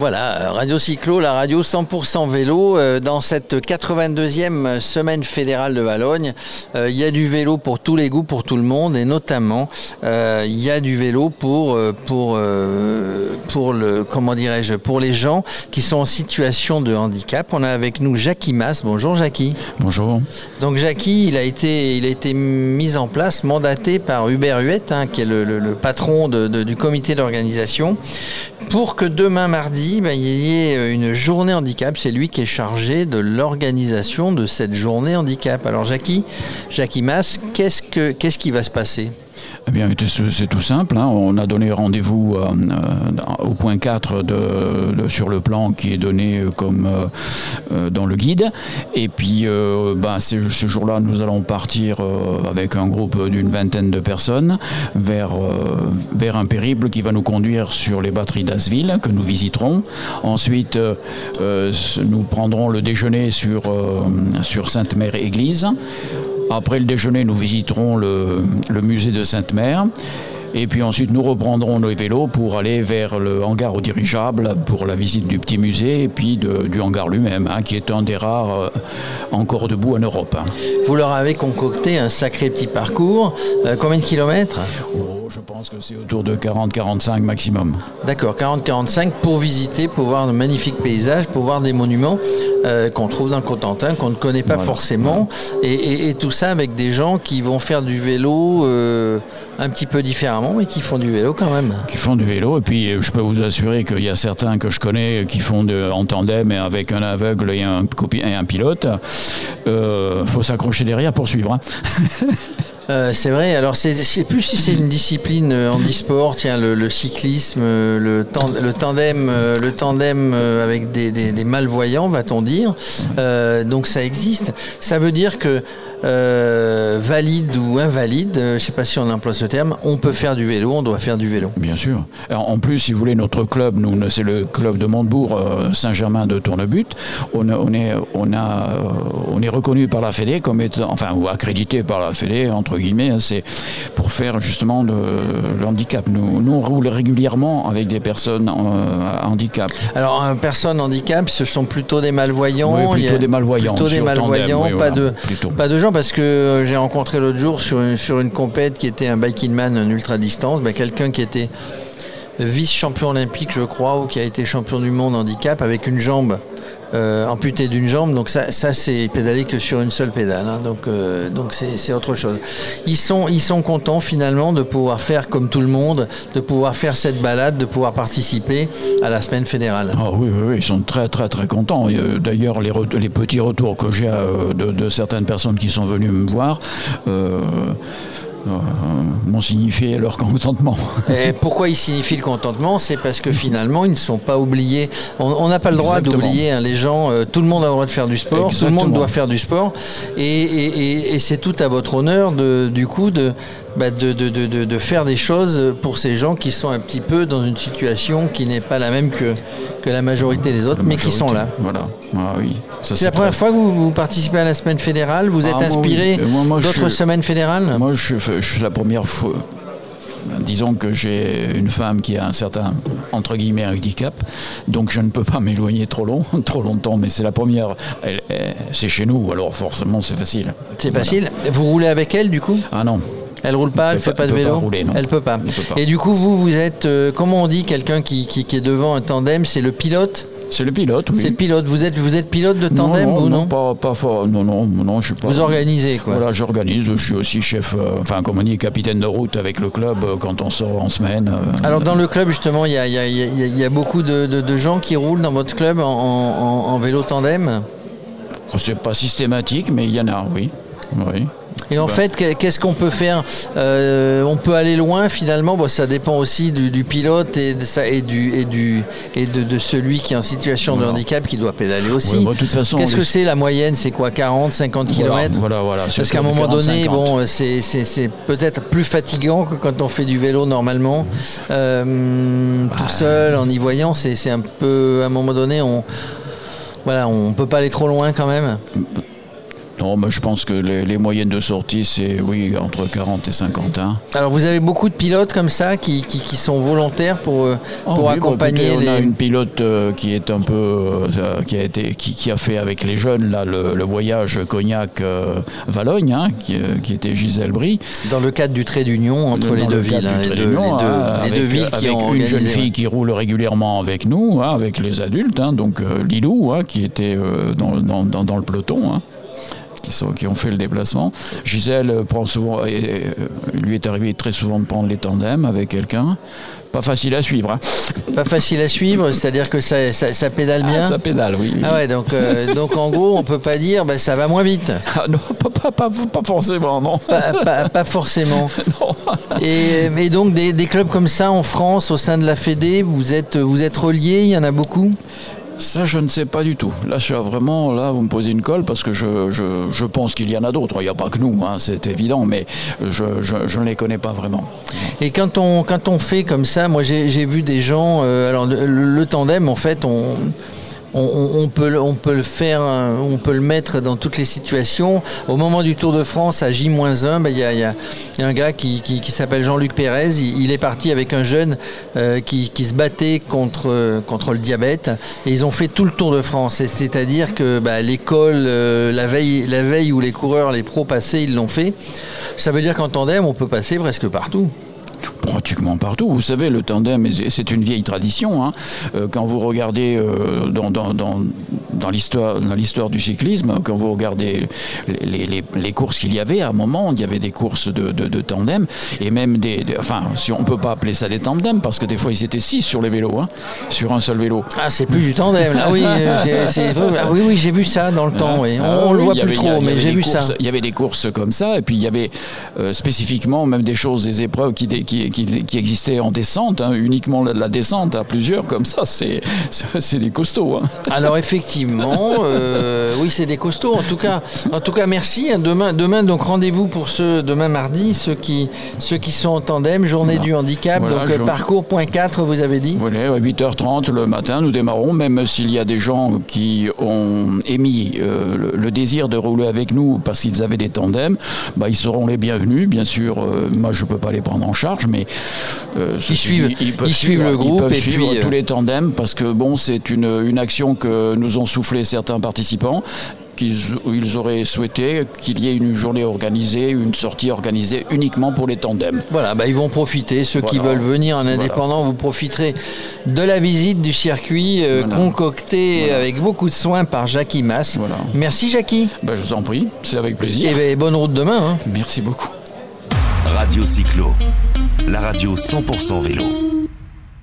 Voilà, Radio Cyclo, la radio 100% vélo. Euh, dans cette 82e semaine fédérale de Valogne, euh, il y a du vélo pour tous les goûts, pour tout le monde, et notamment euh, il y a du vélo pour pour pour le comment dirais-je pour les gens qui sont en situation de handicap. On a avec nous Jackie Mass. Bonjour Jackie. Bonjour. Donc Jackie, il a été il a été mis en place, mandaté par Hubert Huette, hein, qui est le, patron du comité d'organisation, pour que demain mardi ben, il y ait euh, une journée handicap. C'est lui qui est chargé de l'organisation de cette journée handicap. Alors Jackie, Jackie Mas, qu'est-ce, que, qu'est-ce qui va se passer? Eh bien, c'est tout simple. Hein. On a donné rendez-vous euh, euh, au point 4 de, sur le plan qui est donné comme dans le guide. Et puis, ben, ce jour-là, nous allons partir avec un groupe d'une vingtaine de personnes vers, un périple qui va nous conduire sur les batteries d'Asville que nous visiterons. Ensuite, nous prendrons le déjeuner sur Sainte-Mère-Église. Après le déjeuner, nous visiterons le, musée de Sainte-Mère. Et puis ensuite, nous reprendrons nos vélos pour aller vers le hangar au dirigeable pour la visite du petit musée et puis du hangar lui-même, hein, qui est un des rares euh, encore debout en Europe. Vous leur avez concocté un sacré petit parcours. Euh, combien de kilomètres? Oh, Je pense que c'est autour de 40-45 maximum. D'accord, 40-45 pour visiter, pour voir de magnifiques paysages, pour voir des monuments. Euh, qu'on trouve dans le Cotentin, qu'on ne connaît pas forcément, et, tout ça avec des gens qui vont faire du vélo euh, un petit peu différemment, mais qui font du vélo quand même. Qui font du vélo, et puis euh, je peux vous assurer qu'il y a certains que je connais qui font de, en tandem et avec un aveugle et un, et un pilote. Il faut s'accrocher derrière pour suivre. Hein. Euh, c'est vrai. Alors, je sais plus si c'est une discipline euh, en e-sport, tiens, le, cyclisme, euh, le tandem, le tandem avec des, malvoyants, va-t-on dire. donc, ça existe. Ça veut dire que euh, valide ou invalide, euh, je ne sais pas si on emploie ce terme, on peut faire du vélo, on doit faire du vélo. Bien sûr. en plus, si vous voulez, notre club, nous, c'est le club de Montebourg euh, Saint-Germain de Tournebut. On, on, est, on, a, on est reconnu par la Fédé comme étant, enfin, ou accrédité par la Fédé, entre guillemets, hein, c'est pour faire justement le, handicap. Nous, nous, on roule régulièrement avec des personnes à handicap. Alors, personnes handicap, ce sont plutôt des malvoyants. Oui, plutôt des malvoyants. Plutôt des malvoyants, pas, de, pas de gens parce que euh, j'ai rencontré l'autre jour sur une, sur compète qui était un biking man, un ultra distance, bah, quelqu'un qui était vice-champion olympique, je crois, ou qui a été champion du monde handicap avec une jambe euh, amputé d'une jambe. Donc ça, c'est pédaler que sur une seule pédale. Hein. donc euh, c'est autre chose. Ils sont, contents finalement de pouvoir faire comme tout le monde, de pouvoir faire cette balade, de pouvoir participer à la semaine fédérale. Ah oui, oui, ils sont très très très contents. D'ailleurs, les, petits retours que j'ai euh, de, certaines personnes qui sont venues me voir. Euh, m'ont signifié leur contentement. Et pourquoi ils signifient le contentement? C'est parce que finalement, ils ne sont pas oubliés. On n'a pas le droit d'oublier hein, les gens. Euh, tout le monde a le droit de faire du sport. Tout le monde doit faire du sport. Et, c'est tout à votre honneur, de, du coup, de, bah, de, de, de, de, faire des choses pour ces gens qui sont un petit peu dans une situation qui n'est pas la même que, que la majorité des autres, mais qui sont là. Voilà. Ah, oui. C'est la première fois que vous, participez à la semaine fédérale Vous êtes ah, inspiré d'autres semaines fédérales? Moi, je, je, suis la première fois. Disons que j'ai une femme qui a un certain, entre guillemets, handicap, donc je ne peux pas m'éloigner trop long, trop longtemps, mais c'est la première. C'est chez nous, alors forcément c'est facile. C'est facile. Vous roulez avec elle du coup? Ah non. Elle roule pas, elle, ne fait pas, de vélo. elle peut pas. Et du coup, vous, vous êtes, euh, comment on dit, quelqu'un qui, qui, est devant un tandem, c'est le pilote? C'est le pilote, oui. C'est le pilote. Vous êtes, vous êtes pilote de tandem non, ou non, pas, pas fort. Non, non, non, je suis pas. Vous organisez quoi Voilà, j'organise. Je suis aussi chef, euh, enfin, comme on dit, capitaine de route avec le club euh, quand on sort en semaine. Alors, dans le club, justement, il y a, y, a, y a, beaucoup de, de, gens qui roulent dans votre club en, en, en vélo tandem? C'est pas systématique, mais il y en a, oui. Oui. Et en fait, qu'est-ce qu'on peut faire euh, On peut aller loin finalement? Bon, ça dépend aussi du, pilote et, de, ça, et, du, et, du, et de, celui qui est en situation de handicap qui doit pédaler aussi. Qu'est-ce que c'est la moyenne? C'est quoi 40, 50 km Voilà, voilà. Parce qu'à un moment donné, bon, c'est peut-être plus fatigant que quand on fait du vélo normalement. Euh, tout bah. seul, en y voyant, c'est un peu. À un moment donné, on. Voilà, on peut pas aller trop loin quand même. Non, mais je pense que les, moyennes de sortie, c'est oui, entre 40 et 50. Hein. Alors vous avez beaucoup de pilotes comme ça qui, qui, sont volontaires pour, euh, oh pour accompagner On a une pilote euh, qui est un peu euh, qui a été qui, qui, a fait avec les jeunes là le, voyage Cognac-Valogne, hein, qui, qui, était Gisèle Brie. Dans le cadre du trait d'union entre les deux villes, hein, les, deux, les, deux, villes qui avec une jeune fille qui roule régulièrement avec nous, avec les adultes, donc Lilou qui était dans, dans, dans, dans, le peloton qui, ont fait le déplacement. Gisèle prend souvent, et, euh, lui est arrivé très souvent de prendre les tandems avec quelqu'un. Pas facile à suivre. Hein. Pas facile à suivre, c'est-à-dire que ça, ça, pédale bien. Ah, ça pédale, oui. Ah ouais, donc, euh, donc en gros, on peut pas dire bah, ça va moins vite. Ah non, pas, pas, pas, forcément, non. Pas, forcément. non. Et, et, donc des, des, clubs comme ça en France, au sein de la Fédé, vous êtes, vous êtes reliés, il y en a beaucoup? Ça, je ne sais pas du tout. Là, je vraiment, là, vous me posez une colle parce que je, je, pense qu'il y en a d'autres. Il n'y a pas que nous, hein, c'est évident, mais je, je, ne les connais pas vraiment. Et quand on, quand on fait comme ça, moi j'ai vu des gens, euh, alors le, tandem, en fait, on on, peut, le faire, on peut le mettre dans toutes les situations. Au moment du Tour de France à J-1, ben, il y, a, un gars qui, s'appelle Jean-Luc Pérez. Il, est parti avec un jeune euh, qui, se battait contre, contre le diabète. Et ils ont fait tout le Tour de France. C'est-à-dire que ben, l'école, euh, la, veille, la veille où les coureurs, les pros passaient, ils l'ont fait. Ça veut dire qu'en tandem, on peut passer presque partout pratiquement partout. Vous savez, le tandem, c'est une vieille tradition. Hein. Euh, quand vous regardez euh, dans, dans, dans, dans l'histoire du cyclisme, quand vous regardez les, les, les courses qu'il y avait, à un moment, il y avait des courses de, de, tandem, et même des, Enfin, si on ne peut pas appeler ça des tandems, parce que des fois, ils étaient six sur les vélos, hein, sur un seul vélo. Ah, c'est plus du tandem, là, oui. Ah oui, oui, j'ai vu ça dans le temps, oui. On, ne le voit plus trop, mais j'ai vu ça. Il y avait des courses comme ça, et puis il y avait euh, spécifiquement même des choses, des épreuves qui, qui, qui, existaient en descente, hein, uniquement la, descente à plusieurs, comme ça, c'est des costauds. Hein. Alors, effectivement, euh, oui, c'est des costauds. En tout cas, en tout cas merci. Hein. Demain, demain donc rendez-vous pour ceux, demain mardi, ceux qui, ceux qui sont en tandem, journée du handicap, donc euh, parcours.4, vous avez dit Voilà, à 8h30 le matin, nous démarrons, même s'il y a des gens qui ont émis euh, le, désir de rouler avec nous parce qu'ils avaient des tandems, bah, ils seront les bienvenus, bien sûr. moi, je ne peux pas les prendre en charge, mais ils, suivent, ils, peuvent suivre, le groupe et suivre puis, tous les tandems parce que bon, c'est une, une action que nous ont soufflé certains participants qu'ils auraient souhaité qu'il y ait une journée organisée, une sortie organisée uniquement pour les tandems. Voilà, bah ils vont profiter. Ceux qui veulent venir en indépendant, vous profiterez de la visite du circuit euh, concocté avec beaucoup de soin par Jackie Mass. Merci Jackie. Bah, je vous en prie, c'est avec plaisir. Et ben, bonne route demain. Hein. Merci beaucoup. Radio Cyclo, la radio 100% vélo.